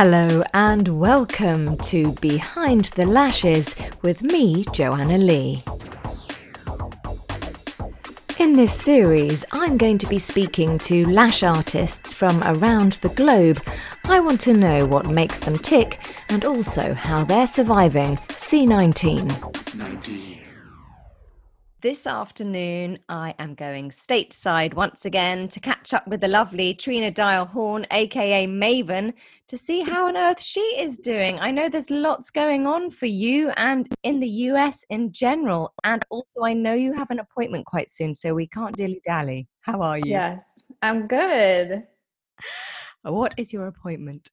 Hello and welcome to Behind the Lashes with me, Joanna Lee. In this series, I'm going to be speaking to lash artists from around the globe. I want to know what makes them tick and also how they're surviving C19. 19. This afternoon, I am going stateside once again to catch up with the lovely Trina Dial Horn, aka Maven, to see how on earth she is doing. I know there's lots going on for you and in the US in general. And also, I know you have an appointment quite soon, so we can't dilly dally. How are you? Yes, I'm good. What is your appointment?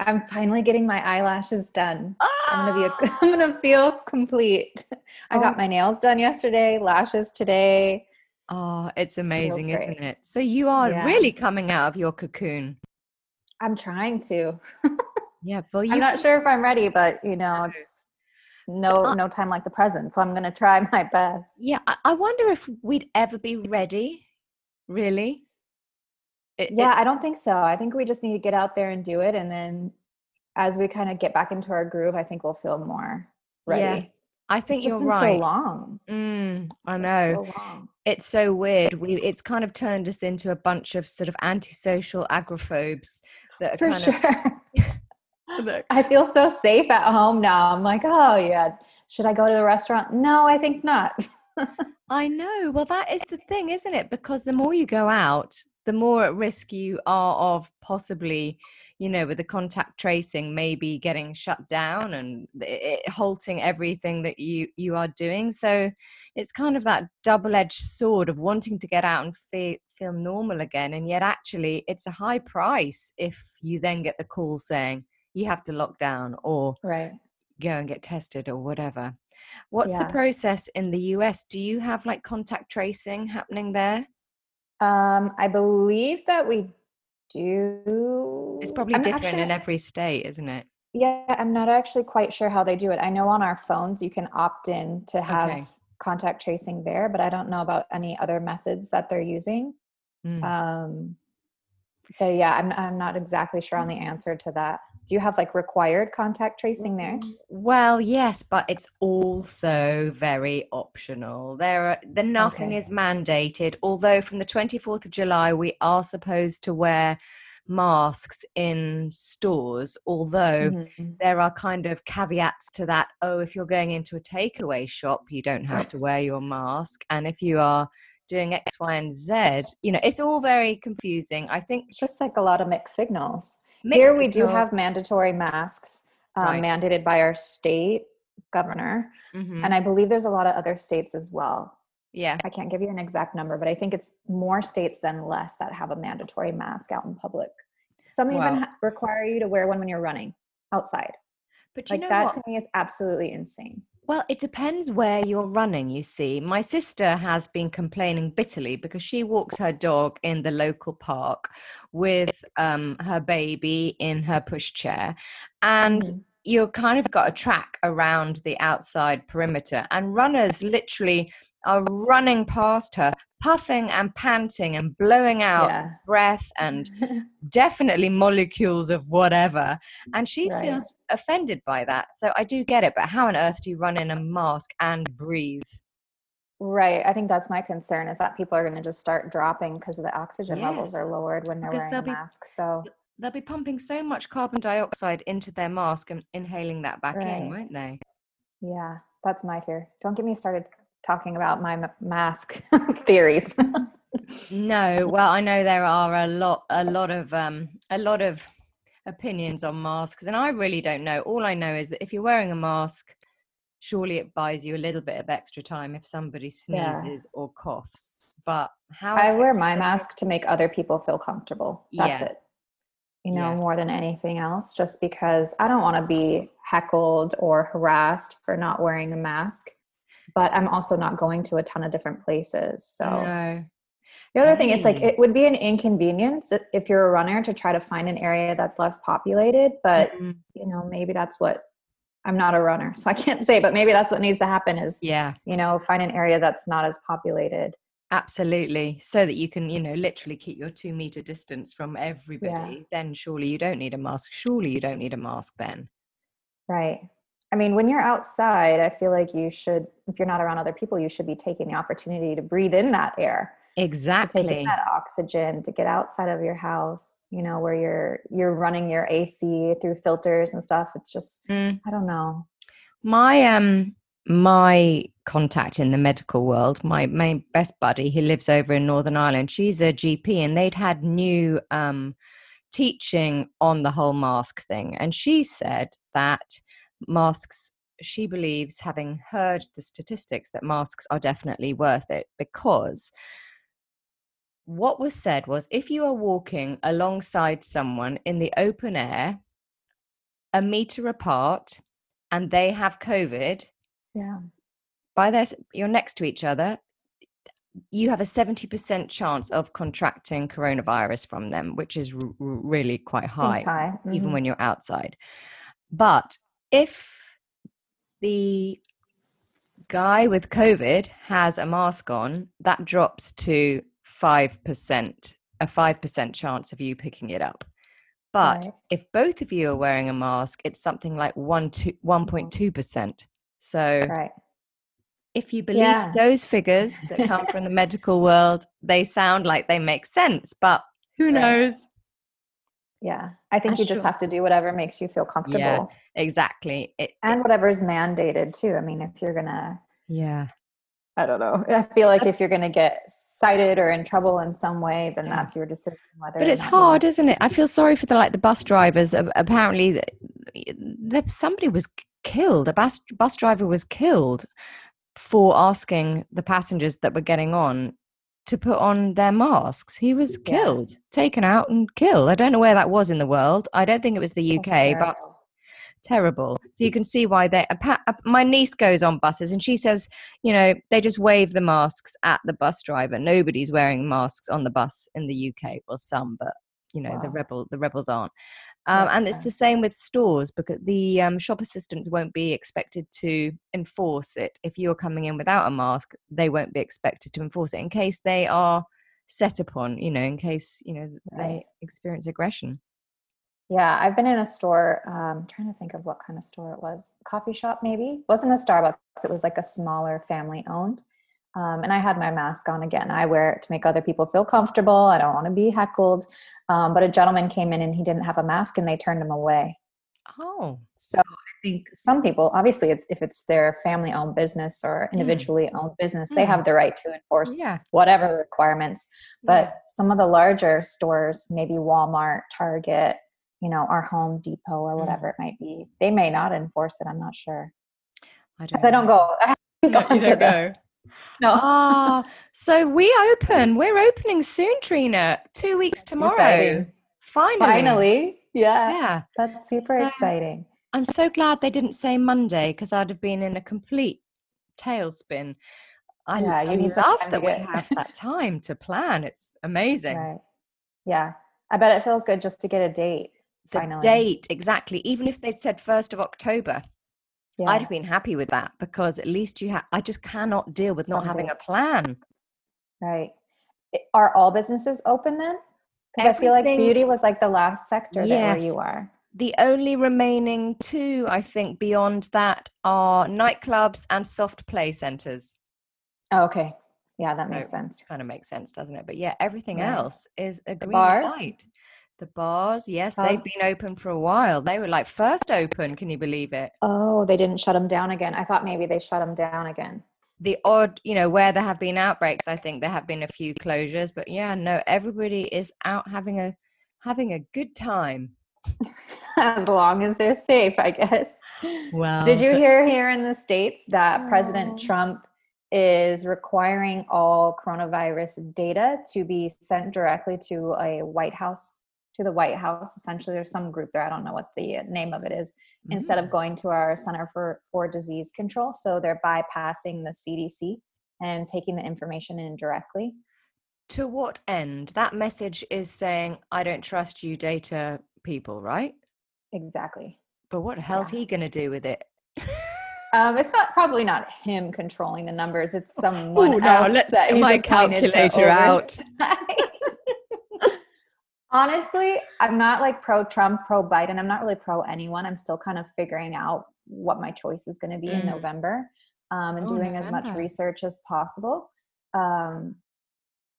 I'm finally getting my eyelashes done. I'm gonna be. A, ah! I'm gonna feel complete. I oh. got my nails done yesterday. Lashes today. Oh, it's amazing, isn't it? So you are yeah. really coming out of your cocoon. I'm trying to. yeah, well, you, I'm not sure if I'm ready, but you know, it's no uh no time like the present. So I'm gonna try my best. Yeah, I wonder if we'd ever be ready. Really? It, yeah, I don't think so. I think we just need to get out there and do it. And then as we kind of get back into our groove, I think we'll feel more ready. Yeah. I think it's you're right. So long. Mm, I know. So it's so weird. We it's kind of turned us into a bunch of sort of antisocial agrophobes that are For kind sure. of. I feel so safe at home now. I'm like, oh yeah, should I go to the restaurant? No, I think not. I know. Well, that is the thing, isn't it? Because the more you go out, the more at risk you are of possibly you know with the contact tracing maybe getting shut down and it, halting everything that you you are doing. So it's kind of that double-edged sword of wanting to get out and feel feel normal again and yet actually it's a high price if you then get the call saying you have to lock down or right. go and get tested or whatever. What's yeah. the process in the US do you have like contact tracing happening there um, I believe that we do. It's probably I'm different actually, in every state, isn't it? Yeah, I'm not actually quite sure how they do it. I know on our phones you can opt in to have okay. contact tracing there, but I don't know about any other methods that they're using. Mm. Um, so yeah, I'm I'm not exactly sure on the answer to that do you have like required contact tracing there? Well yes but it's also very optional. There are the nothing okay. is mandated although from the 24th of july we are supposed to wear masks in stores although mm-hmm. there are kind of caveats to that. Oh if you're going into a takeaway shop you don't have to wear your mask and if you are doing x y and z you know it's all very confusing. I think it's just like a lot of mixed signals here we do have mandatory masks um, right. mandated by our state governor. Mm-hmm. And I believe there's a lot of other states as well. Yeah. I can't give you an exact number, but I think it's more states than less that have a mandatory mask out in public. Some wow. even ha- require you to wear one when you're running outside. But you know like that what? to me is absolutely insane. Well, it depends where you're running, you see. My sister has been complaining bitterly because she walks her dog in the local park with um, her baby in her pushchair. And mm. you've kind of got a track around the outside perimeter, and runners literally are running past her, puffing and panting and blowing out yeah. breath and definitely molecules of whatever. And she right. feels offended by that. So I do get it, but how on earth do you run in a mask and breathe? Right. I think that's my concern is that people are going to just start dropping because the oxygen yes. levels are lowered when they're because wearing a be, mask. So they'll be pumping so much carbon dioxide into their mask and inhaling that back right. in, won't they? Yeah, that's my fear. Don't get me started talking about my mask theories. no, well, I know there are a lot, a lot of, um, a lot of opinions on masks, and I really don't know. All I know is that if you're wearing a mask, surely it buys you a little bit of extra time if somebody sneezes yeah. or coughs. But how I wear my mask to make other people feel comfortable. That's yeah. it. You know, yeah. more than anything else, just because I don't want to be heckled or harassed for not wearing a mask but I'm also not going to a ton of different places. So no. the other thing, it's like it would be an inconvenience if you're a runner to try to find an area that's less populated, but mm-hmm. you know, maybe that's what I'm not a runner, so I can't say, but maybe that's what needs to happen is yeah, you know, find an area that's not as populated. Absolutely. So that you can, you know, literally keep your two meter distance from everybody. Yeah. Then surely you don't need a mask. Surely you don't need a mask then. Right. I mean, when you're outside, I feel like you should, if you're not around other people, you should be taking the opportunity to breathe in that air. Exactly. To take that oxygen, to get outside of your house, you know, where you're you're running your AC through filters and stuff. It's just mm. I don't know. My um my contact in the medical world, my my best buddy, he lives over in Northern Ireland. She's a GP, and they'd had new um, teaching on the whole mask thing, and she said that masks. She believes, having heard the statistics, that masks are definitely worth it because what was said was if you are walking alongside someone in the open air, a meter apart, and they have COVID, yeah. By this, you're next to each other. You have a 70% chance of contracting coronavirus from them, which is r- really quite high, high. Mm-hmm. even when you're outside. But if the guy with COVID has a mask on, that drops to 5%, a 5% chance of you picking it up. But right. if both of you are wearing a mask, it's something like 1 to 1.2%. Mm-hmm. So right. if you believe yeah. those figures that come from the medical world, they sound like they make sense, but who knows? Yeah. I think you sure. just have to do whatever makes you feel comfortable. Yeah, exactly. It, and whatever is mandated too. I mean, if you're going to Yeah. I don't know. I feel like if you're going to get cited or in trouble in some way, then yeah. that's your decision. Whether but it's hard, isn't it? I feel sorry for the like the bus drivers. Apparently, the, somebody was killed. A bus bus driver was killed for asking the passengers that were getting on to put on their masks. He was killed, taken out and killed. I don't know where that was in the world. I don't think it was the UK, but terrible. So you can see why they. My niece goes on buses and she says, you know, they just wave the masks at the bus driver. Nobody's wearing masks on the bus in the UK. Well, some, but you know, wow. the rebel the rebels aren't. Um, and it's the same with stores because the um, shop assistants won't be expected to enforce it. If you're coming in without a mask, they won't be expected to enforce it in case they are set upon, you know, in case, you know, right. they experience aggression. Yeah, I've been in a store. Um, trying to think of what kind of store it was. Coffee shop, maybe. It wasn't a Starbucks. It was like a smaller family owned. Um, and I had my mask on again. I wear it to make other people feel comfortable. I don't want to be heckled. Um, but a gentleman came in and he didn't have a mask and they turned him away. Oh. So I think some people, obviously, it's, if it's their family owned business or hmm. individually mm. owned business, mm. they have hmm. the right to enforce yeah. whatever requirements. But yeah. some of the larger stores, maybe Walmart, Target, you know, our Home Depot or hmm. whatever mm. it might be, they may not enforce it. I'm not sure. I don't, I don't go. I haven't gone to go. No. ah, so we open. We're opening soon, Trina. Two weeks tomorrow. Exciting. Finally. Finally. Yeah. Yeah. That's super so, exciting. I'm so glad they didn't say Monday because I'd have been in a complete tailspin. I, yeah, you I need love that we have that time to plan. It's amazing. Right. Yeah. I bet it feels good just to get a date. The finally. date, exactly. Even if they'd said 1st of October, yeah. I'd have been happy with that because at least you have, I just cannot deal with not having a plan. Right. Are all businesses open then? Because I feel like beauty was like the last sector yes. that where you are. The only remaining two, I think, beyond that are nightclubs and soft play centers. Oh, okay. Yeah, that so makes sense. Kind of makes sense, doesn't it? But yeah, everything else is a green bars? light. The bars, yes, they've been open for a while. They were like first open. Can you believe it? Oh, they didn't shut them down again. I thought maybe they shut them down again. The odd, you know, where there have been outbreaks, I think there have been a few closures. But yeah, no, everybody is out having a having a good time. as long as they're safe, I guess. Well, did you hear here in the states that oh. President Trump is requiring all coronavirus data to be sent directly to a White House to the White House. Essentially, there's some group there. I don't know what the name of it is. Mm-hmm. Instead of going to our Center for for Disease Control, so they're bypassing the CDC and taking the information in directly. To what end? That message is saying, "I don't trust you, data people," right? Exactly. But what the hell's yeah. he going to do with it? Um, it's not probably not him controlling the numbers. It's someone Ooh, else. No, let's that get my calculator out. Honestly, I'm not like pro Trump, pro Biden. I'm not really pro anyone. I'm still kind of figuring out what my choice is going to be mm. in November um, and oh, doing November. as much research as possible. Um,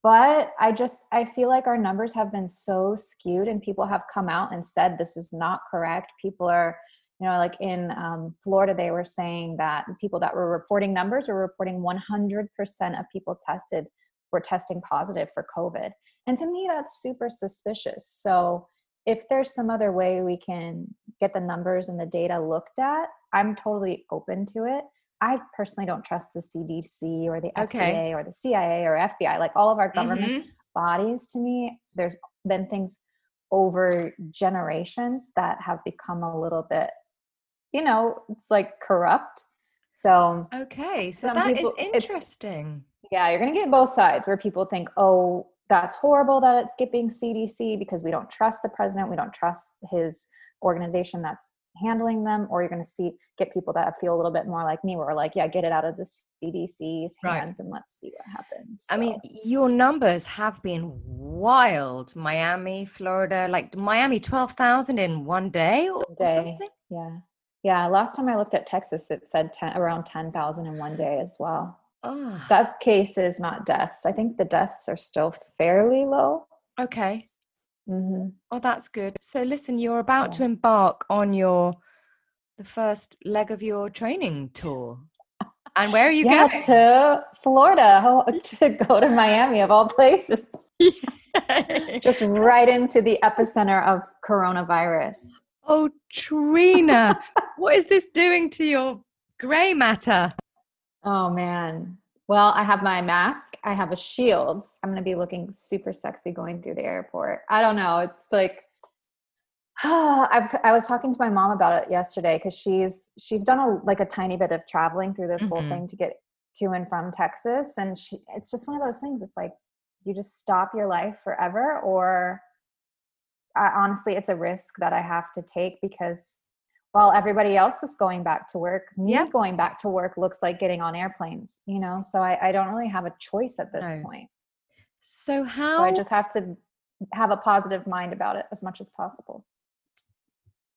but I just I feel like our numbers have been so skewed, and people have come out and said this is not correct. People are you know like in um, florida they were saying that people that were reporting numbers were reporting 100% of people tested were testing positive for covid and to me that's super suspicious so if there's some other way we can get the numbers and the data looked at i'm totally open to it i personally don't trust the cdc or the okay. fda or the cia or fbi like all of our government mm-hmm. bodies to me there's been things over generations that have become a little bit you know, it's like corrupt. So okay, so that people, is interesting. Yeah, you're gonna get both sides where people think, oh, that's horrible that it's skipping CDC because we don't trust the president, we don't trust his organization that's handling them, or you're gonna see get people that feel a little bit more like me, where we're like, yeah, get it out of the CDC's hands right. and let's see what happens. So. I mean, your numbers have been wild. Miami, Florida, like Miami, twelve thousand in one day or, day. or something. Yeah. Yeah, last time I looked at Texas, it said 10, around 10,000 in one day as well. Oh. That's cases, not deaths. I think the deaths are still fairly low. Okay. Mm-hmm. Oh, that's good. So, listen, you're about yeah. to embark on your the first leg of your training tour. And where are you yeah, going? To Florida, to go to Miami of all places. Just right into the epicenter of coronavirus. Oh, Trina, what is this doing to your gray matter? Oh, man. Well, I have my mask. I have a shield. I'm going to be looking super sexy going through the airport. I don't know. It's like, I've, I was talking to my mom about it yesterday because she's she's done a like a tiny bit of traveling through this mm-hmm. whole thing to get to and from Texas, and she it's just one of those things. It's like you just stop your life forever, or I, honestly, it's a risk that I have to take because while everybody else is going back to work, me yeah. going back to work looks like getting on airplanes, you know? So I, I don't really have a choice at this no. point. So how so I just have to have a positive mind about it as much as possible.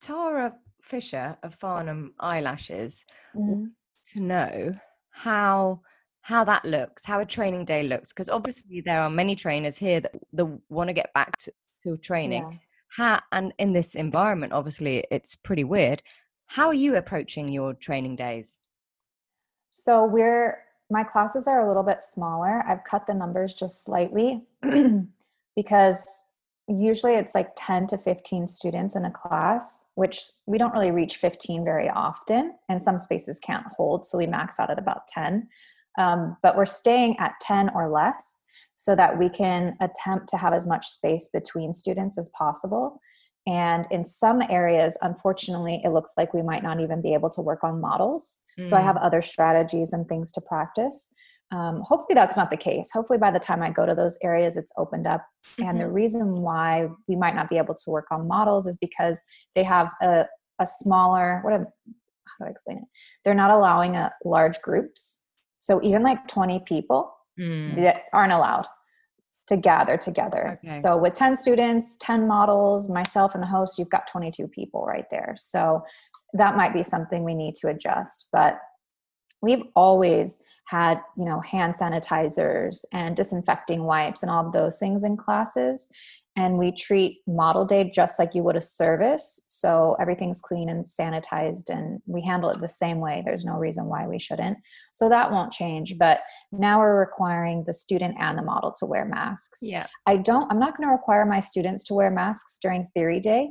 Tara Fisher of Farnham Eyelashes mm-hmm. to know how how that looks, how a training day looks, because obviously there are many trainers here that, that want to get back to, to training. Yeah how and in this environment obviously it's pretty weird. How are you approaching your training days? So we're my classes are a little bit smaller. I've cut the numbers just slightly because usually it's like 10 to 15 students in a class which we don't really reach 15 very often and some spaces can't hold so we max out at about 10 um, but we're staying at 10 or less so that we can attempt to have as much space between students as possible. And in some areas, unfortunately, it looks like we might not even be able to work on models. Mm. So I have mm. other strategies and things to practice. Um, hopefully, that's not the case. Hopefully, by the time I go to those areas, it's opened up. Mm-hmm. And the mm-hmm. reason why we might not be able to work on models is because they have a, a smaller, what a, how do I explain it? They're not allowing a large groups. So even like 20 people, mm. that aren't allowed to gather together. Okay. So with 10 students, 10 models, myself and the host, you've got 22 people right there. So that might be something we need to adjust, but we've always had, you know, hand sanitizers and disinfecting wipes and all of those things in classes and we treat model day just like you would a service. So everything's clean and sanitized and we handle it the same way. There's no reason why we shouldn't. So that won't change but now we're requiring the student and the model to wear masks. Yeah. I don't i'm not going to require my students to wear masks during theory day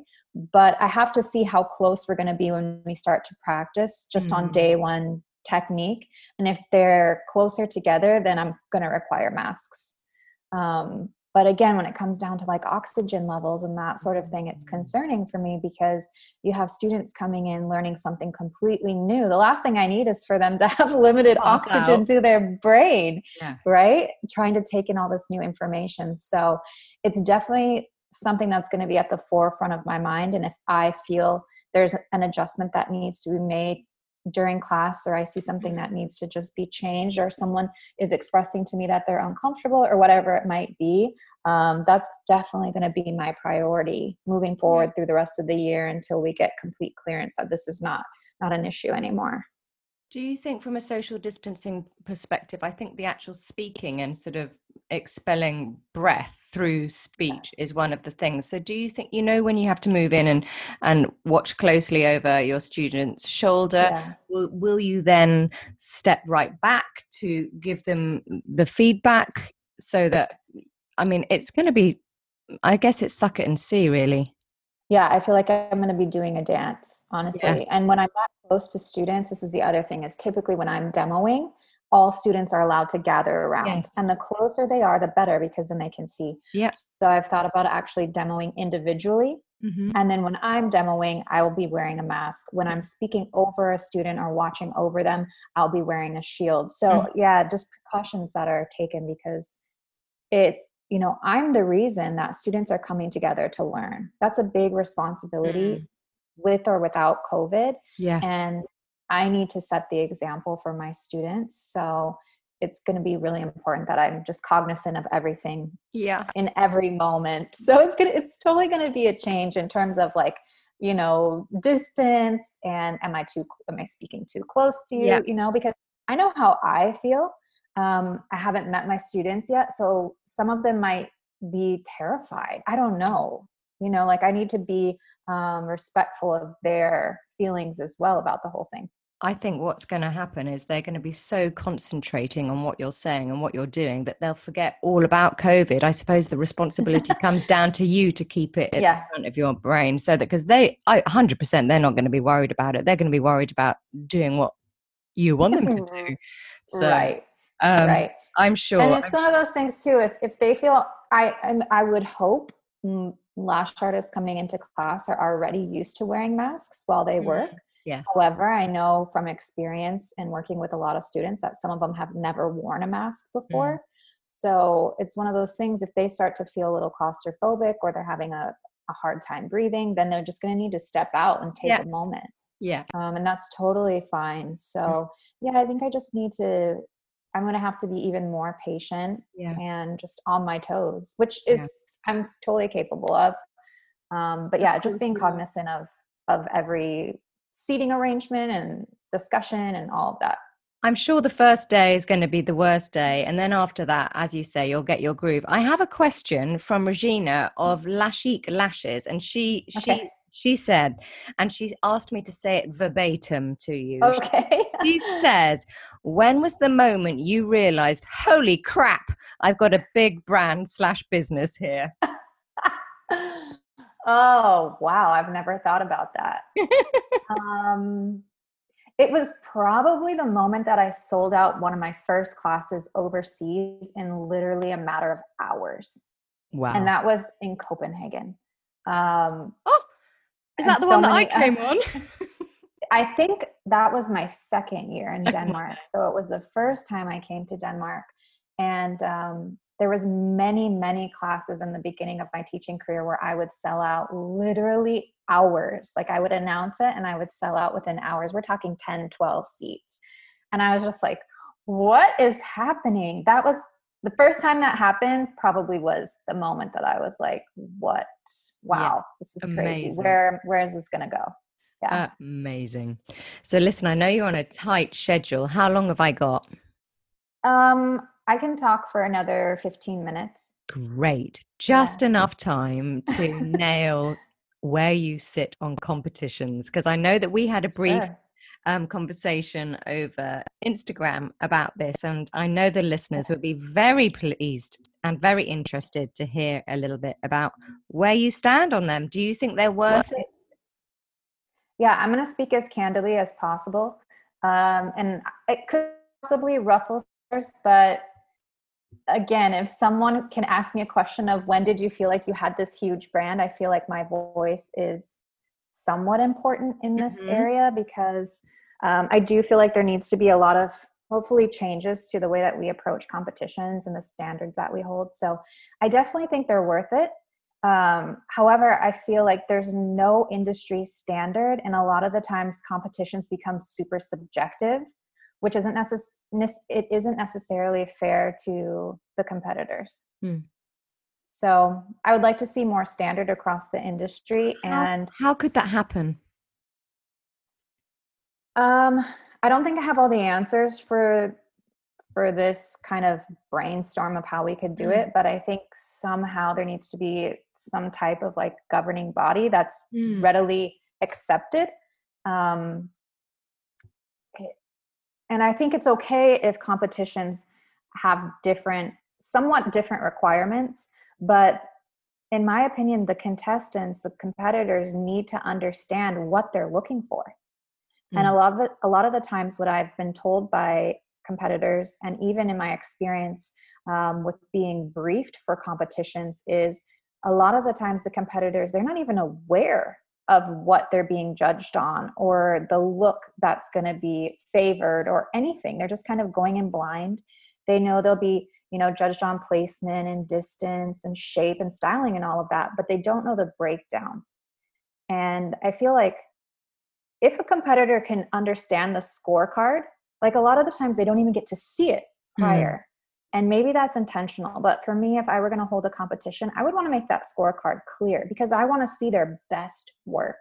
but i have to see how close we're going to be when we start to practice just mm-hmm. on day one technique. And if they're closer together then i'm going to require masks. Um, but again when it comes down to like oxygen levels and that sort of thing it's concerning for me because you have students coming in learning something completely new. The last thing i need is for them to have limited oxygen to their brain yeah. right? Trying to take in all this new information. So it's definitely something that's going to be at the forefront of my mind and if i feel there's an adjustment that needs to be made during class or I see something that needs to just be changed or someone is expressing to me that they're uncomfortable or whatever it might be, um, that's definitely going to be my priority moving forward through the rest of the year until we get complete clearance that this is not not an issue anymore. Do you think, from a social distancing perspective, I think the actual speaking and sort of expelling breath through speech is one of the things. So, do you think you know when you have to move in and and watch closely over your student's shoulder? Yeah. Will, will you then step right back to give them the feedback so that I mean, it's going to be, I guess, it's suck it and see, really yeah i feel like i'm going to be doing a dance honestly yeah. and when i'm that close to students this is the other thing is typically when i'm demoing all students are allowed to gather around yes. and the closer they are the better because then they can see yeah so i've thought about actually demoing individually mm-hmm. and then when i'm demoing i will be wearing a mask when i'm speaking over a student or watching over them i'll be wearing a shield so mm-hmm. yeah just precautions that are taken because it you know i'm the reason that students are coming together to learn that's a big responsibility mm. with or without covid yeah and i need to set the example for my students so it's going to be really important that i'm just cognizant of everything yeah in every moment so it's going to it's totally going to be a change in terms of like you know distance and am i too am i speaking too close to you yeah. you know because i know how i feel um, I haven't met my students yet, so some of them might be terrified. I don't know. You know, like I need to be um, respectful of their feelings as well about the whole thing. I think what's going to happen is they're going to be so concentrating on what you're saying and what you're doing that they'll forget all about COVID. I suppose the responsibility comes down to you to keep it at yeah. the front of your brain so that because they, I, 100%, they're not going to be worried about it. They're going to be worried about doing what you want them to do. So, right. Um, right. I'm sure. And it's I'm one of those things too. If if they feel, I I'm, I would hope lash artists coming into class are already used to wearing masks while they work. Mm-hmm. Yes. However, I know from experience and working with a lot of students that some of them have never worn a mask before. Mm. So it's one of those things. If they start to feel a little claustrophobic or they're having a, a hard time breathing, then they're just going to need to step out and take yeah. a moment. Yeah. Um, and that's totally fine. So, mm. yeah, I think I just need to I'm going to have to be even more patient yeah. and just on my toes, which is yeah. I'm totally capable of. Um, but yeah, just being cognizant of of every seating arrangement and discussion and all of that. I'm sure the first day is going to be the worst day. And then after that, as you say, you'll get your groove. I have a question from Regina of Lashik Lashes, and she okay. she she said, and she asked me to say it verbatim to you. Okay. she says, When was the moment you realized, holy crap, I've got a big brand slash business here? oh, wow. I've never thought about that. um, it was probably the moment that I sold out one of my first classes overseas in literally a matter of hours. Wow. And that was in Copenhagen. Um, oh, is that the so one that many, I came on? I think that was my second year in Denmark. so it was the first time I came to Denmark. And um, there was many, many classes in the beginning of my teaching career where I would sell out literally hours. Like I would announce it and I would sell out within hours. We're talking 10, 12 seats. And I was just like, what is happening? That was the first time that happened probably was the moment that I was like, what? Wow, yeah, this is amazing. crazy. Where where is this gonna go? Yeah. Amazing. So listen, I know you're on a tight schedule. How long have I got? Um, I can talk for another 15 minutes. Great. Just yeah. enough time to nail where you sit on competitions because I know that we had a brief sure um, conversation over Instagram about this, and I know the listeners will be very pleased and very interested to hear a little bit about where you stand on them. Do you think they're worth it? Yeah, I'm going to speak as candidly as possible, um, and it could possibly ruffle but again, if someone can ask me a question of when did you feel like you had this huge brand, I feel like my voice is somewhat important in this mm-hmm. area because um, I do feel like there needs to be a lot of hopefully changes to the way that we approach competitions and the standards that we hold. So I definitely think they're worth it. Um, however, I feel like there's no industry standard, and a lot of the times competitions become super subjective, which isn't necess- it isn't necessarily fair to the competitors. Hmm. So I would like to see more standard across the industry. How, and how could that happen? Um, I don't think I have all the answers for for this kind of brainstorm of how we could do mm. it, but I think somehow there needs to be some type of like governing body that's mm. readily accepted. Um, and I think it's okay if competitions have different, somewhat different requirements, but in my opinion, the contestants, the competitors need to understand what they're looking for. Mm. And a lot of the, a lot of the times, what I've been told by competitors, and even in my experience um, with being briefed for competitions, is a lot of the times the competitors they're not even aware of what they're being judged on or the look that's going to be favored or anything. They're just kind of going in blind. They know they'll be you know judged on placement and distance and shape and styling and all of that but they don't know the breakdown and i feel like if a competitor can understand the scorecard like a lot of the times they don't even get to see it mm. prior mm. and maybe that's intentional but for me if i were going to hold a competition i would want to make that scorecard clear because i want to see their best work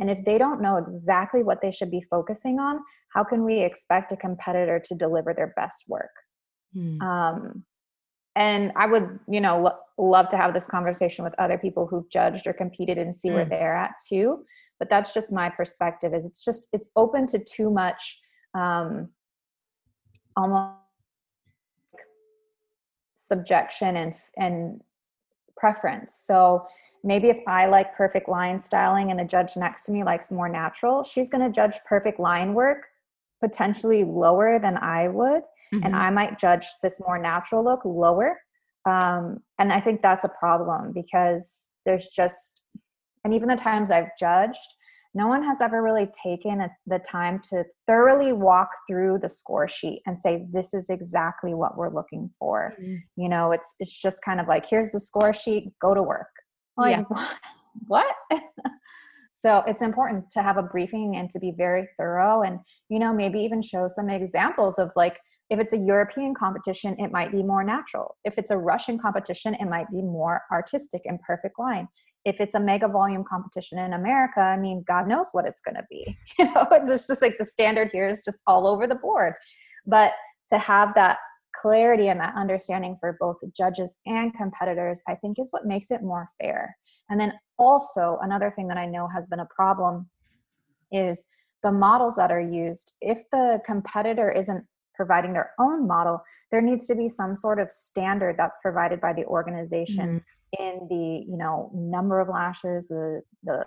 and if they don't know exactly what they should be focusing on how can we expect a competitor to deliver their best work Hmm. Um, and I would, you know, lo- love to have this conversation with other people who've judged or competed and see where hmm. they're at too. But that's just my perspective. Is it's just it's open to too much, um, almost subjection and and preference. So maybe if I like perfect line styling and the judge next to me likes more natural, she's going to judge perfect line work potentially lower than I would mm-hmm. and I might judge this more natural look lower. Um, and I think that's a problem because there's just, and even the times I've judged, no one has ever really taken a, the time to thoroughly walk through the score sheet and say this is exactly what we're looking for mm-hmm. you know it's it's just kind of like here's the score sheet go to work like yeah. what so it's important to have a briefing and to be very thorough and you know maybe even show some examples of like if it's a European competition, it might be more natural. If it's a Russian competition, it might be more artistic and perfect line. If it's a mega volume competition in America, I mean, God knows what it's going to be. You know, it's just like the standard here is just all over the board. But to have that clarity and that understanding for both judges and competitors, I think is what makes it more fair. And then also, another thing that I know has been a problem is the models that are used. If the competitor isn't providing their own model there needs to be some sort of standard that's provided by the organization mm-hmm. in the you know number of lashes the the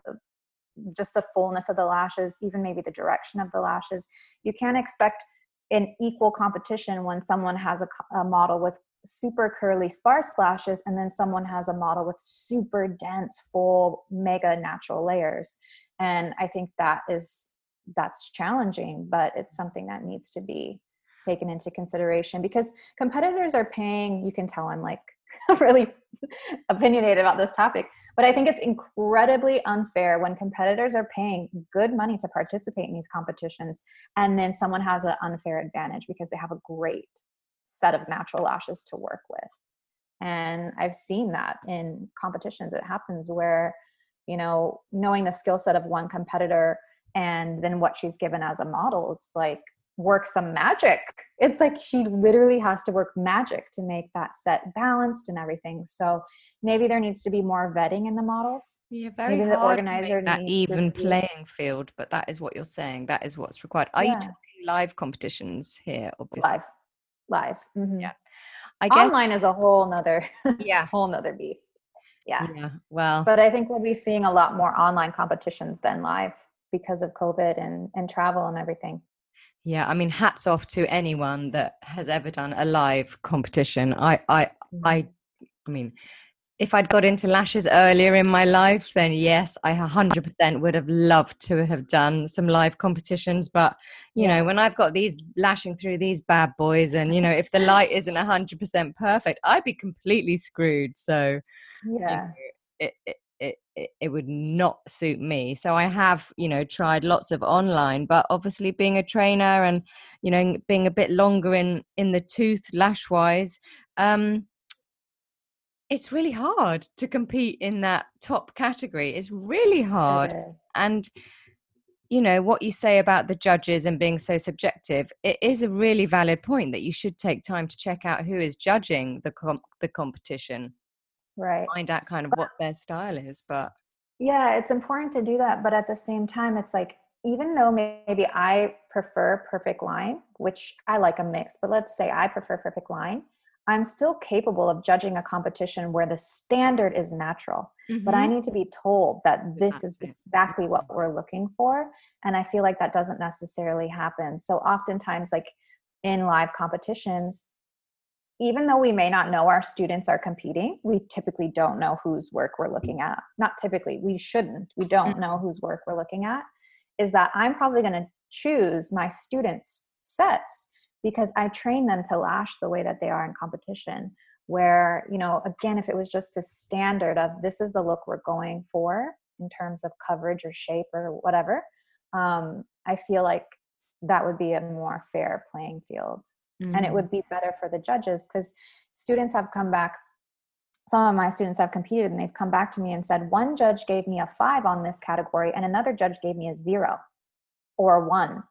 just the fullness of the lashes even maybe the direction of the lashes you can't expect an equal competition when someone has a, a model with super curly sparse lashes and then someone has a model with super dense full mega natural layers. And i think that is that's challenging but it's something that needs to be taken into consideration because competitors are paying you can tell i'm like really opinionated about this topic but i think it's incredibly unfair when competitors are paying good money to participate in these competitions and then someone has an unfair advantage because they have a great set of natural lashes to work with and i've seen that in competitions it happens where you know knowing the skill set of one competitor and then what she's given as a model is like work some magic. It's like she literally has to work magic to make that set balanced and everything. So maybe there needs to be more vetting in the models. Yeah, very maybe the organizer that even playing field, but that is what you're saying. That is what's required. Are yeah. you talking live competitions here? Obviously? Live, live. Mm-hmm. Yeah. I guess, online is a whole nother, yeah, whole nother beast. Yeah. Yeah. Well, but I think we'll be seeing a lot more online competitions than live because of COVID and and travel and everything. Yeah, I mean, hats off to anyone that has ever done a live competition. I, I, I, mm. I mean, if I'd got into lashes earlier in my life, then yes, I 100% would have loved to have done some live competitions. But, you yeah. know, when I've got these lashing through these bad boys, and, you know, if the light isn't 100% perfect, I'd be completely screwed. So, yeah. You know, it, it it, it, it would not suit me. So I have, you know, tried lots of online, but obviously being a trainer and, you know, being a bit longer in in the tooth lash wise, um, it's really hard to compete in that top category. It's really hard. It and you know what you say about the judges and being so subjective it is a really valid point that you should take time to check out who is judging the com- the competition right find out kind of what their style is but yeah it's important to do that but at the same time it's like even though maybe i prefer perfect line which i like a mix but let's say i prefer perfect line i'm still capable of judging a competition where the standard is natural mm-hmm. but i mm-hmm. need to be told that this is exactly what we're looking for and i feel like that doesn't necessarily happen so oftentimes like in live competitions even though we may not know our students are competing, we typically don't know whose work we're looking at. Not typically, we shouldn't. We don't know whose work we're looking at. Is that I'm probably going to choose my students' sets because I train them to lash the way that they are in competition. Where, you know, again, if it was just the standard of this is the look we're going for in terms of coverage or shape or whatever, um, I feel like that would be a more fair playing field mm-hmm. and it mm. would be better for the judges because students have come back some of my students have competed and they've come back to me and said one judge gave me a five on this category and another judge gave me a zero or a one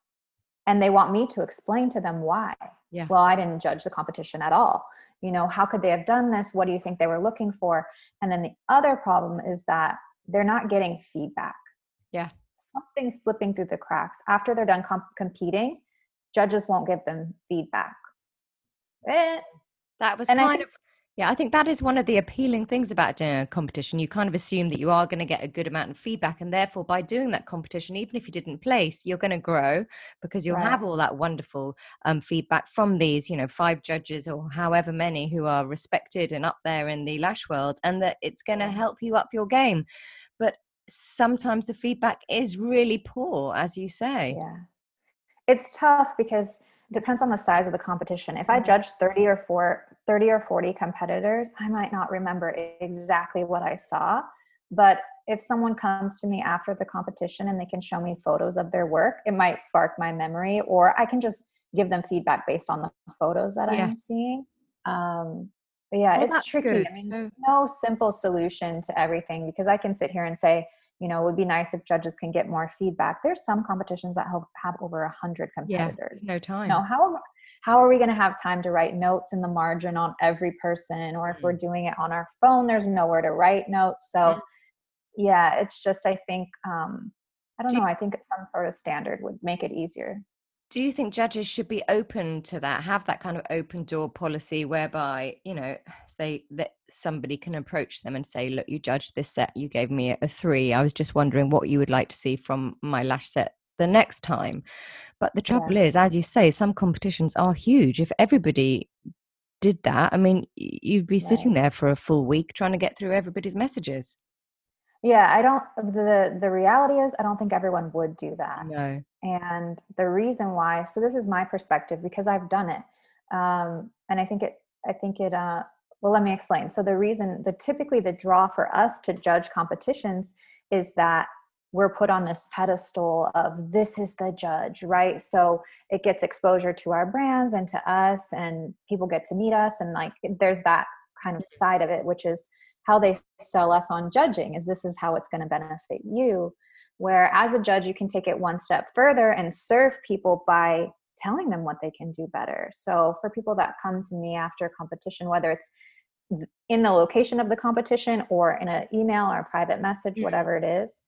and they want me to explain to them why. Yeah. well i didn't judge the competition at all. You know how could they have done this? What do you think they were looking for? And then the other problem is that they're not getting feedback. Yeah. Something's slipping through the cracks. After they're done comp- competing judges won't give them feedback. Eh. That was and kind think, of yeah, I think that is one of the appealing things about doing a competition. You kind of assume that you are going to get a good amount of feedback, and therefore, by doing that competition, even if you didn't place, you're going to grow because you'll right. have all that wonderful um, feedback from these, you know, five judges or however many who are respected and up there in the lash world, and that it's going to help you up your game. But sometimes the feedback is really poor, as you say. Yeah it's tough because it depends on the size of the competition. If I mm-hmm. judge 30 or 4, 30 or 40 competitors, I might not remember exactly what I saw. But if someone comes to me after the competition and they can show me photos of their work, it might spark my memory, or I can just give them feedback based on the photos that yeah. I'm seeing. Um, but yeah, well, it's tricky. I mean, so- no simple solution to everything because I can sit here and say, you know, it would be nice if judges can get more feedback. There's some competitions that have, have over a hundred competitors. Yeah, no time. No, how how are we going to have time to write notes in the margin on every person? Or if we're mm-hmm. doing it on our phone, there's nowhere to write notes. So, yeah, it's just I think um, I don't Do know. I think some sort of standard would make it easier. Do you think judges should be open to that? Have that kind of open door policy whereby you know they that somebody can approach them and say look you judged this set you gave me a three i was just wondering what you would like to see from my lash set the next time. But the trouble yeah. is as you say some competitions are huge. If everybody did that i mean you'd be sitting there for a full week trying to get through everybody's messages. Yeah i don't the the reality is i don't think everyone would do that. No. And the reason why so this is my perspective because i've done it. Um and i think it i think it uh well, let me explain. So the reason, the typically the draw for us to judge competitions is that we're put on this pedestal of this is the judge, right? So it gets exposure to our brands and to us, and people get to meet us, and like there's that kind of side of it, which is how they sell us on judging. Is this is how it's going to benefit you? Where as a judge, you can take it one step further and serve people by telling them what they can do better. So for people that come to me after competition, whether it's in the location of the competition or in an email or a private message, mm-hmm. whatever it is,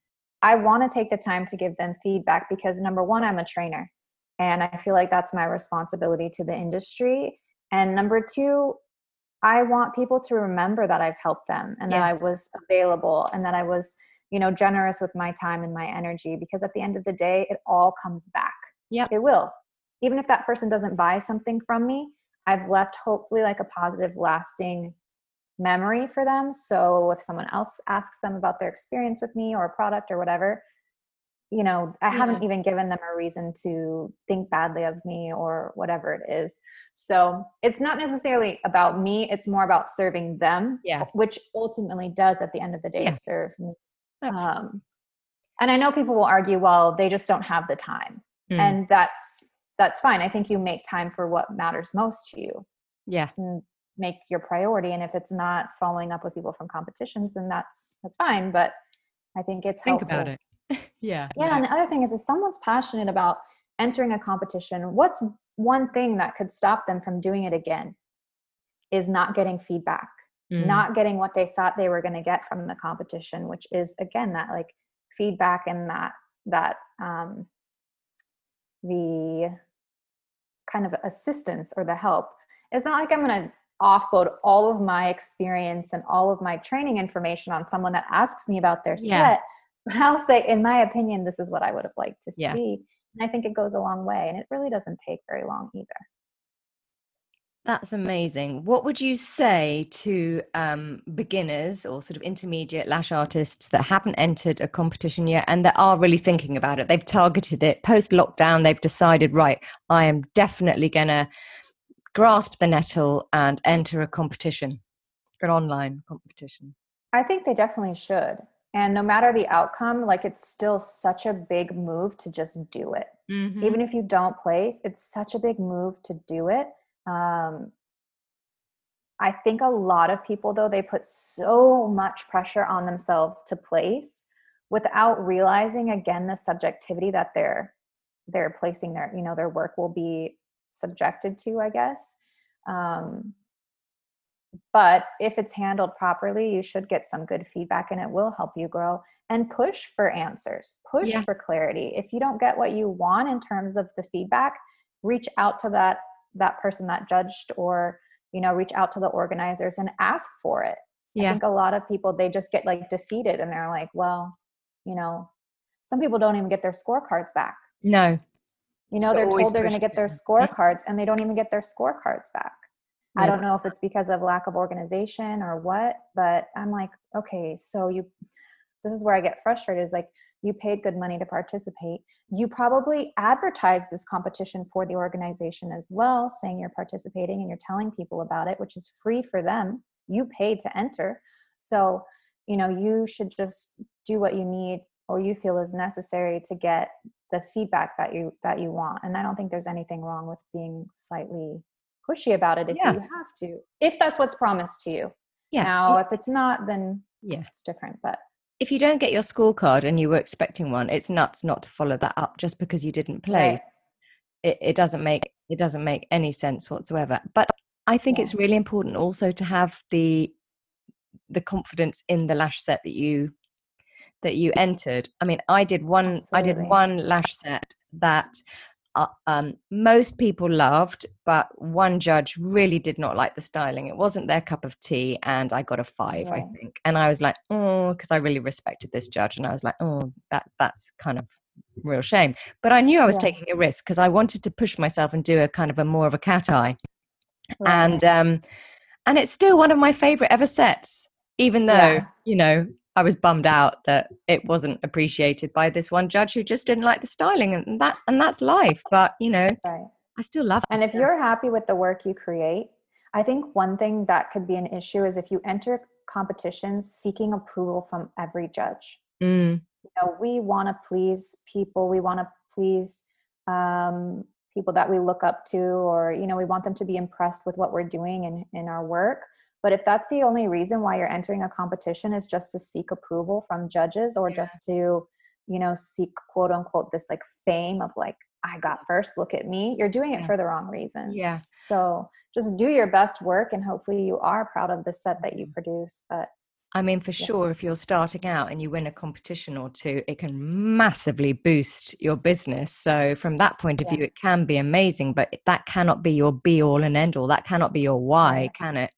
I want to take the time to give them feedback because number one, I'm a trainer and I feel like that's my responsibility to the industry. And number two, I want people to remember that I've helped them and yes. that I was available and that I was, you know, generous with my time and my energy because at the end of the day, it all comes back. Yeah. It will even if that person doesn't buy something from me, I've left hopefully like a positive, lasting memory for them. So if someone else asks them about their experience with me or a product or whatever, you know i yeah. haven't even given them a reason to think badly of me or whatever it is. So it's not necessarily about me it's more about serving them yeah. which ultimately does at the end of the day yeah. serve me. Um, and i know people will argue well they just don't have the time. Mm. and that's that's fine. I think you make time for what matters most to you. Yeah. And make your priority and if it's not following up with people from competitions then that's that's fine but i think it's think helpful. about it yeah yeah and the other thing is if someone's passionate about entering a competition what's one thing that could stop them from doing it again is not getting feedback mm. not getting what they thought they were going to get from the competition which is again that like feedback and that that um the kind of assistance or the help it's not like i'm going to offload all of my experience and all of my training information on someone that asks me about their yeah. set but I'll say, in my opinion, this is what I would have liked to yeah. see. And I think it goes a long way. And it really doesn't take very long either. That's amazing. What would you say to um, beginners or sort of intermediate lash artists that haven't entered a competition yet and that are really thinking about it? They've targeted it post lockdown, they've decided, right, I am definitely going to grasp the nettle and enter a competition, an online competition. I think they definitely should and no matter the outcome like it's still such a big move to just do it mm-hmm. even if you don't place it's such a big move to do it um, i think a lot of people though they put so much pressure on themselves to place without realizing again the subjectivity that they're they're placing their you know their work will be subjected to i guess. Um, but if it's handled properly you should get some good feedback and it will help you grow. And push for answers push yeah. for clarity. If you don't get what you want in terms of the feedback reach out to that that person that judged or you know reach out to the organizers and ask for it. Yeah. i think a lot of people they just get like defeated and they're like well you know some people don't even get their scorecards back. No you know so they're told they're going to get their scorecards and they don't even get their scorecards back I don't know if it's because of lack of organization or what, but I'm like, okay, so you, this is where I get frustrated is like, you paid good money to participate. You probably advertised this competition for the organization as well, saying you're participating and you're telling people about it, which is free for them. You paid to enter. So, you know, you should just do what you need or you feel is necessary to get the feedback that you that you want. And I don't think there's anything wrong with being slightly pushy about it if yeah. you have to, if that's what's promised to you. Yeah. Now, if it's not, then yeah, it's different. But if you don't get your scorecard and you were expecting one, it's nuts not to follow that up just because you didn't play. Right. It, it doesn't make it doesn't make any sense whatsoever. But I think yeah. it's really important also to have the the confidence in the lash set that you that you entered. I mean, I did one Absolutely. I did one lash set that uh, um, most people loved, but one judge really did not like the styling. It wasn't their cup of tea, and I got a five, yeah. I think. And I was like, oh, because I really respected this judge, and I was like, oh, that that's kind of real shame. But I knew I was yeah. taking a risk because I wanted to push myself and do a kind of a more of a cat eye, right. and um, and it's still one of my favorite ever sets, even though yeah. you know I was bummed out that it wasn't appreciated by this one judge who just didn't like the styling and that and that's life. But you know, right. I still love And if stuff. you're happy with the work you create, I think one thing that could be an issue is if you enter competitions seeking approval from every judge. Mm. You know, we want to please people, we want to please um, people that we look up to, or you know, we want them to be impressed with what we're doing in, in our work. But if that's the only reason why you're entering a competition is just to seek approval from judges or yeah. just to, you know, seek quote unquote this like fame of like, I got first, look at me, you're doing it yeah. for the wrong reason. Yeah. So just do your best work and hopefully you are proud of the set that you mm-hmm. produce. But I mean, for yeah. sure, if you're starting out and you win a competition or two, it can massively boost your business. So, from that point of yeah. view, it can be amazing, but that cannot be your be all and end all. That cannot be your why, yeah. can it?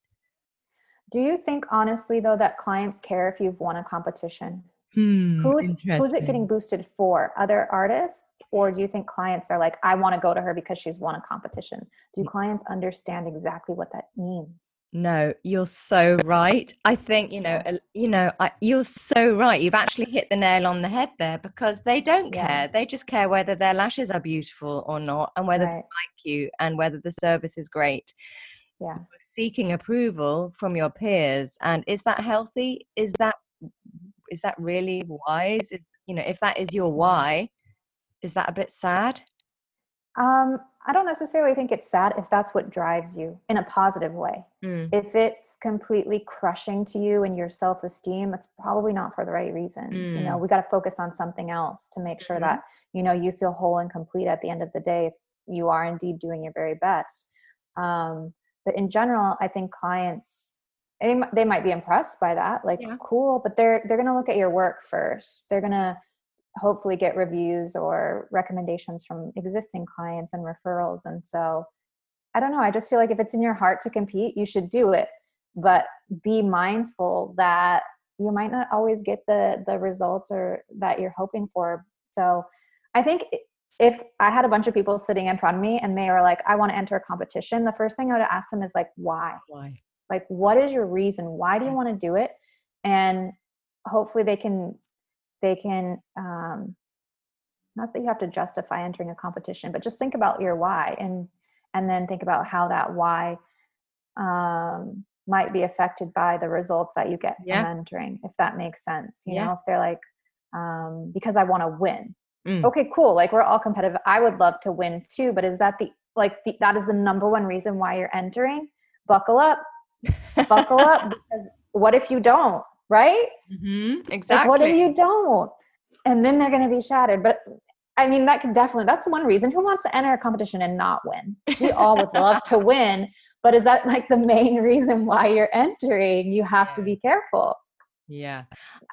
Do you think honestly though that clients care if you've won a competition? Hmm, who's who's it getting boosted for? Other artists, or do you think clients are like, I want to go to her because she's won a competition? Do mm. clients understand exactly what that means? No, you're so right. I think you know, you know, I, you're so right. You've actually hit the nail on the head there because they don't yeah. care. They just care whether their lashes are beautiful or not, and whether right. they like you, and whether the service is great. Yeah, seeking approval from your peers, and is that healthy? Is that is that really wise? Is you know, if that is your why, is that a bit sad? Um, I don't necessarily think it's sad if that's what drives you in a positive way. Mm. If it's completely crushing to you and your self esteem, it's probably not for the right reasons. Mm. You know, mm. we got to focus on something else to make sure mm-hmm. that, you know, you feel whole and complete at the end of the day if you are indeed doing your very best. Um, but in general, I think clients, they, they might be impressed by that, like, yeah. cool, but they're, they're going to look at your work first. They're going to, hopefully get reviews or recommendations from existing clients and referrals. And so I don't know, I just feel like if it's in your heart to compete, you should do it. But be mindful that you might not always get the the results or that you're hoping for. So I think if I had a bunch of people sitting in front of me and they were like, I want to enter a competition, the first thing I would ask them is like, why? Why? Like, what is your reason? Why do you want to do it? And hopefully they can they can um, not that you have to justify entering a competition but just think about your why and and then think about how that why um, might be affected by the results that you get yeah. from entering if that makes sense you yeah. know if they're like um, because i want to win mm. okay cool like we're all competitive i would love to win too but is that the like the, that is the number one reason why you're entering buckle up buckle up because what if you don't right? Mm-hmm, exactly. Like, what if you don't? And then they're going to be shattered. But I mean, that could definitely, that's one reason. Who wants to enter a competition and not win? We all would love to win. But is that like the main reason why you're entering? You have to be careful. Yeah.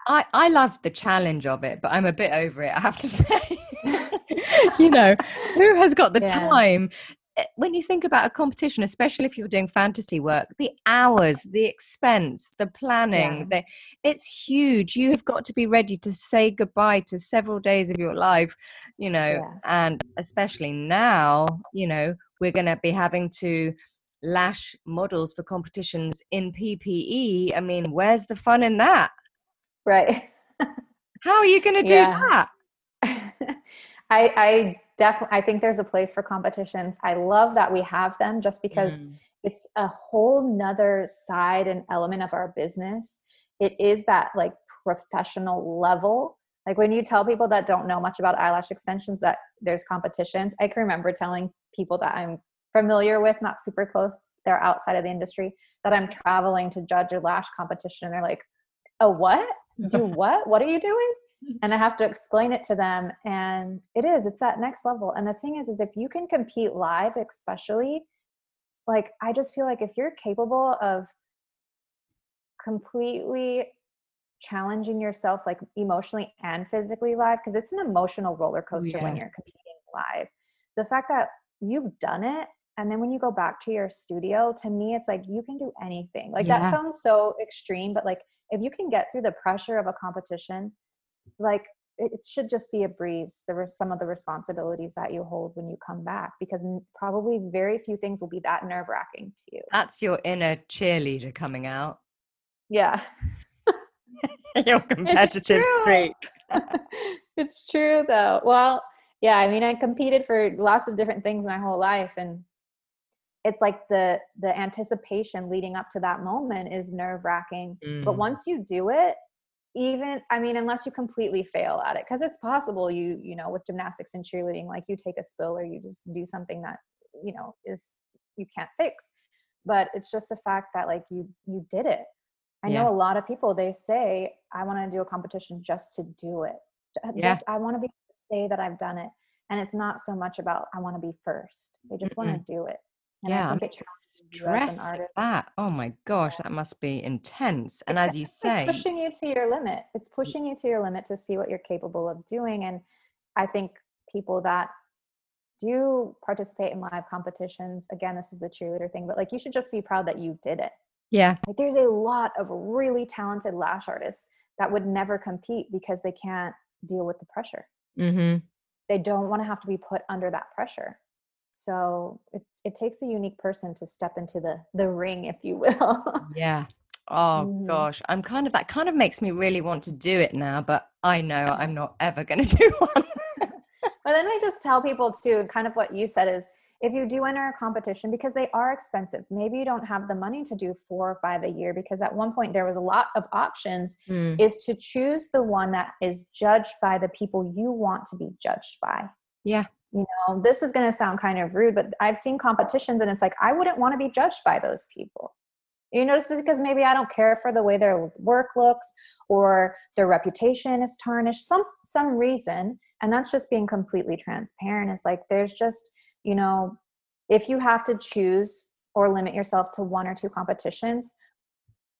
I, I love the challenge of it, but I'm a bit over it, I have to say. you know, who has got the yeah. time Eh, when you think about a competition, especially if you're doing fantasy work, the hours, the expense, the planning, yeah. the, it's huge. You have got to be ready to say goodbye to several days of your life, you know, yeah. and especially now, you know, we're going to be having to lash models for competitions in PPE. I mean, where's the fun in that? Right. How are you going to do yeah. that? I, I definitely i think there's a place for competitions i love that we have them just because mm. it's a whole nother side and element of our business it is that like professional level like when you tell people that don't know much about eyelash extensions that there's competitions i can remember telling people that i'm familiar with not super close they're outside of the industry that i'm traveling to judge a lash competition and they're like a what do what what are you doing mm-hmm. and I have to explain it to them. And it is, it's that next level. And the thing is, is if you can compete live, especially, like I just feel like if you're capable of completely challenging yourself, like emotionally and physically live, because it's an emotional roller oh, coaster yeah. when you're competing live. The fact that you've done it and then when you go back to your studio to me it's like you can do anything. Like yeah. that sounds so extreme but like if you can get through the pressure of a competition like it, should just be a breeze there were some of the responsibilities that you hold when you come back because probably very few things will be that nerve wracking to you. That's your inner cheerleader coming out. Yeah. Your competitive streak. It's true though. Well yeah i mean i competed for lots of different things my whole life and it's like the the anticipation leading up to that moment is nerve wracking mm. but once you do it even i mean unless you completely fail at it because it's possible you you know with gymnastics and cheerleading like you take a spill or you just do something that you know is you can't fix. But it's just the fact that like you you did it. I yeah. know a lot of people they say i want to do a competition just to do it. Yeah. i want to be say that i've done it. And it's not so much about i want to be first. They just want to do it and yeah, I think stress that. Oh my gosh, that must be intense. And as you say, it's pushing you to your limit. It's pushing you to your limit to see what you're capable of doing. And I think people that do participate in live competitions, again, this is the cheerleader thing, but like you should just be proud that you did it. Yeah. Like there's a lot of really talented lash artists that would never compete because they can't deal with the pressure. Mm-hmm. They don't want to have to be put under that pressure So it, it takes a unique person to step into the the ring, if you will. yeah. Oh mm. gosh, I'm kind of that kind of makes me really want to do it now, but I know I'm not ever going to do one. but then I just tell people too, kind of what you said is if you do enter a competition because they are expensive maybe you don't have the money to do four or five a year because at one point there was a lot of options mm. is to choose the one that is judged by the people you want to be judged by yeah you know this is going to sound kind of rude but i've seen competitions and it's like i wouldn't want to be judged by those people you notice because maybe i don't care for the way their work looks or their reputation is tarnished some some reason and that's just being completely transparent is like there's just you know, if you have to choose or limit yourself to one or two competitions,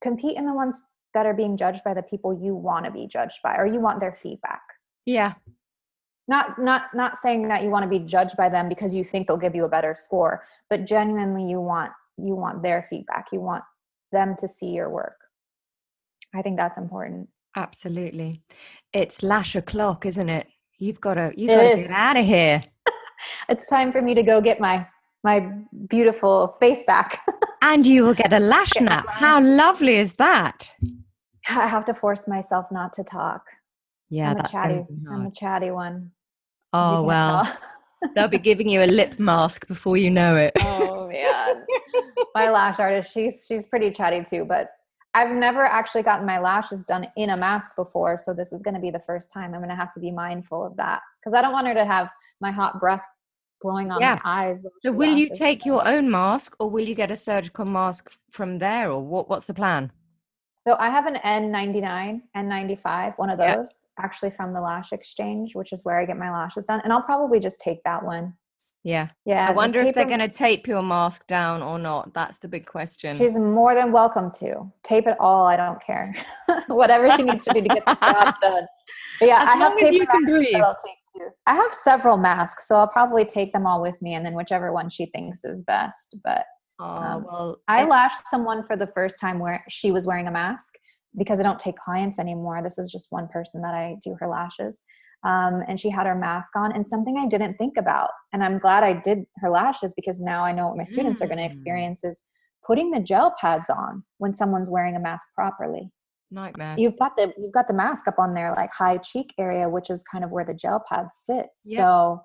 compete in the ones that are being judged by the people you want to be judged by or you want their feedback. Yeah. Not not not saying that you want to be judged by them because you think they'll give you a better score, but genuinely you want you want their feedback. You want them to see your work. I think that's important. Absolutely. It's lash o'clock, isn't it? You've got to you've got to get out of here it's time for me to go get my my beautiful face back. and you will get a lash nap. How lovely is that? I have to force myself not to talk. Yeah, I'm a chatty. I'm a chatty one. Oh well, they'll be giving you a lip mask before you know it. oh man, my lash artist, she's she's pretty chatty too. But I've never actually gotten my lashes done in a mask before, so this is going to be the first time. I'm going to have to be mindful of that because I don't want her to have my hot breath blowing on yeah. my eyes. So will you take your own mask or will you get a surgical mask from there or what, what's the plan? So I have an N99, N95, one of those yeah. actually from the Lash Exchange, which is where I get my lashes done. And I'll probably just take that one. Yeah. Yeah. I wonder the if they're going to tape your mask down or not. That's the big question. She's more than welcome to. Tape it all. I don't care. Whatever she needs to do to get the job done. But yeah, as I have as you can breathe. I'll take too. I have several masks, so I'll probably take them all with me and then whichever one she thinks is best. But oh, well, I lashed someone for the first time where she was wearing a mask because I don't take clients anymore. This is just one person that I do her lashes. Um, and she had her mask on and something i didn't think about and i'm glad i did her lashes because now i know what my students mm. are going to experience is putting the gel pads on when someone's wearing a mask properly nightmare you've got the you've got the mask up on their like high cheek area which is kind of where the gel pad sits yeah. so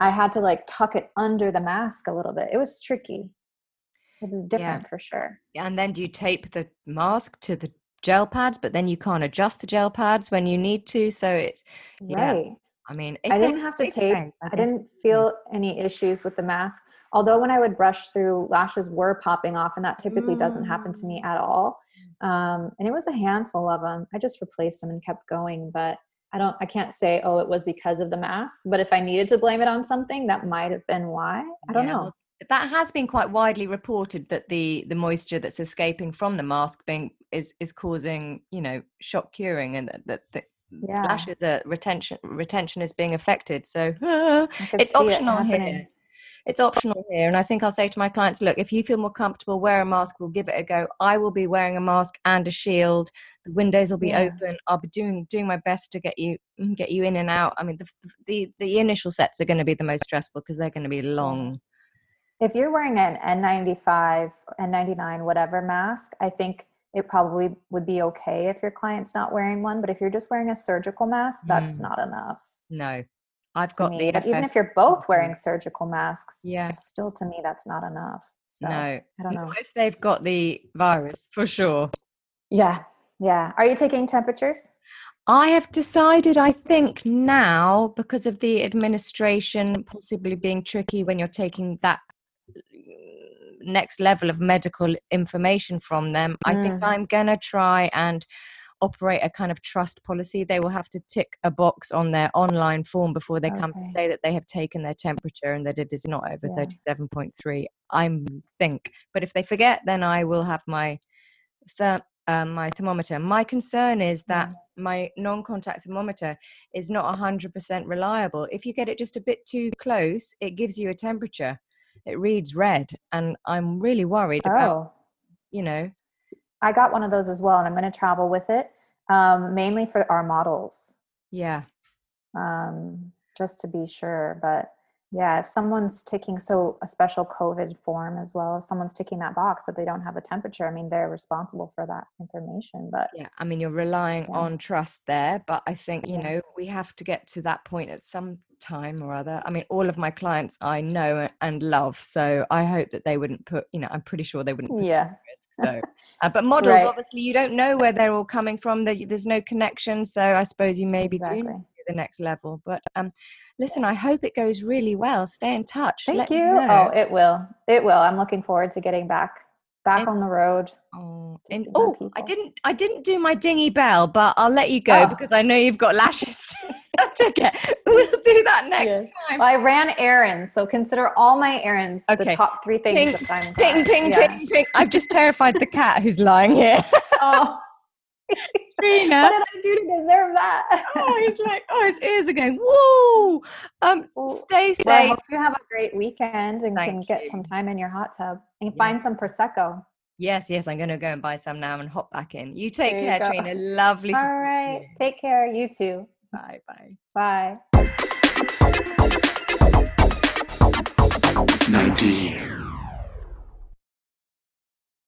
i had to like tuck it under the mask a little bit it was tricky it was different yeah. for sure Yeah. and then do you tape the mask to the gel pads, but then you can't adjust the gel pads when you need to. So it's yeah. I mean, I didn't have to tape. I didn't feel any issues with the mask. Although when I would brush through, lashes were popping off, and that typically mm. doesn't happen to me mm. at all. Um, and it was a handful of them. I just replaced them and kept going, but I don't. I can't say, oh, it was because of the mask. But if I needed to blame it on something, that might have been why. I don't yeah. know that has been quite widely reported that the the moisture that's escaping from the mask being is is causing you know shock curing and that, that, that yeah. lashes are retention retention is being affected. So uh, it's optional it here. it's optional here. And i think i'll say to my clients look if you feel more comfortable wear a mask. We'll give it a go. I will be wearing a mask and a shield. The windows will be yeah. open. I'll be doing doing my best to get you get you in and out. I mean the the, the initial sets are going to be the most stressful because they're going to be long if you're wearing an N95, N99, whatever mask, I think it probably would be okay if your client's not wearing one. But if you're just wearing a surgical mask, that's mm. not enough. No, I've got me. the even if you're both wearing surgical masks, yeah, still to me that's not enough. So, no, I don't know if they've got the virus for sure. Yeah, yeah. Are you taking temperatures? I have decided, I think now, because of the administration possibly being tricky when you're taking that next level of medical information from them, mm. I think mm. I'm going to try and operate a kind of trust policy. They will have to tick a box on their online form before they okay. come to say that they have taken their temperature and that it is not over yeah. 37.3. I think. But if they forget, then I will have my therm- uh, my thermometer. My concern is that mm. my non-contact thermometer is not 100% reliable. If you get it just a bit too close, it gives you a temperature it reads red and i'm really worried oh. about you know i got one of those as well and i'm going to travel with it um, mainly for our models yeah um, just to be sure but yeah if someone's taking so a special covid form as well if someone's ticking that box that they don't have a temperature i mean they're responsible for that information but yeah i mean you're relying yeah. on trust there but i think you yeah. know we have to get to that point at some time or other i mean all of my clients i know and love so i hope that they wouldn't put you know i'm pretty sure they wouldn't yeah so uh, but models right. obviously you don't know where they're all coming from there's no connection so i suppose you maybe exactly. do the next level but um listen, I hope it goes really well. Stay in touch. Thank Let you. Oh, it will. It will. I'm looking forward to getting back back and, on the road. Oh, and, oh I didn't I didn't do my dingy bell, but I'll let you go oh. because I know you've got lashes to, to get. We'll do that next yes. time. Well, I ran errands, so consider all my errands okay. the top three things ping, that I'm ping, ping, yeah. ping, ping. I've just terrified the cat who's lying here. oh. Trina. What did I do to deserve that? oh, he's like, oh, his ears are going, whoa. Um, well, stay safe. Well, I hope you have a great weekend and Thank can you. get some time in your hot tub and yes. find some prosecco. Yes, yes, I'm going to go and buy some now and hop back in. You take there care, you Trina. Lovely. All right, take care. You too. Bye, bye, bye. 19.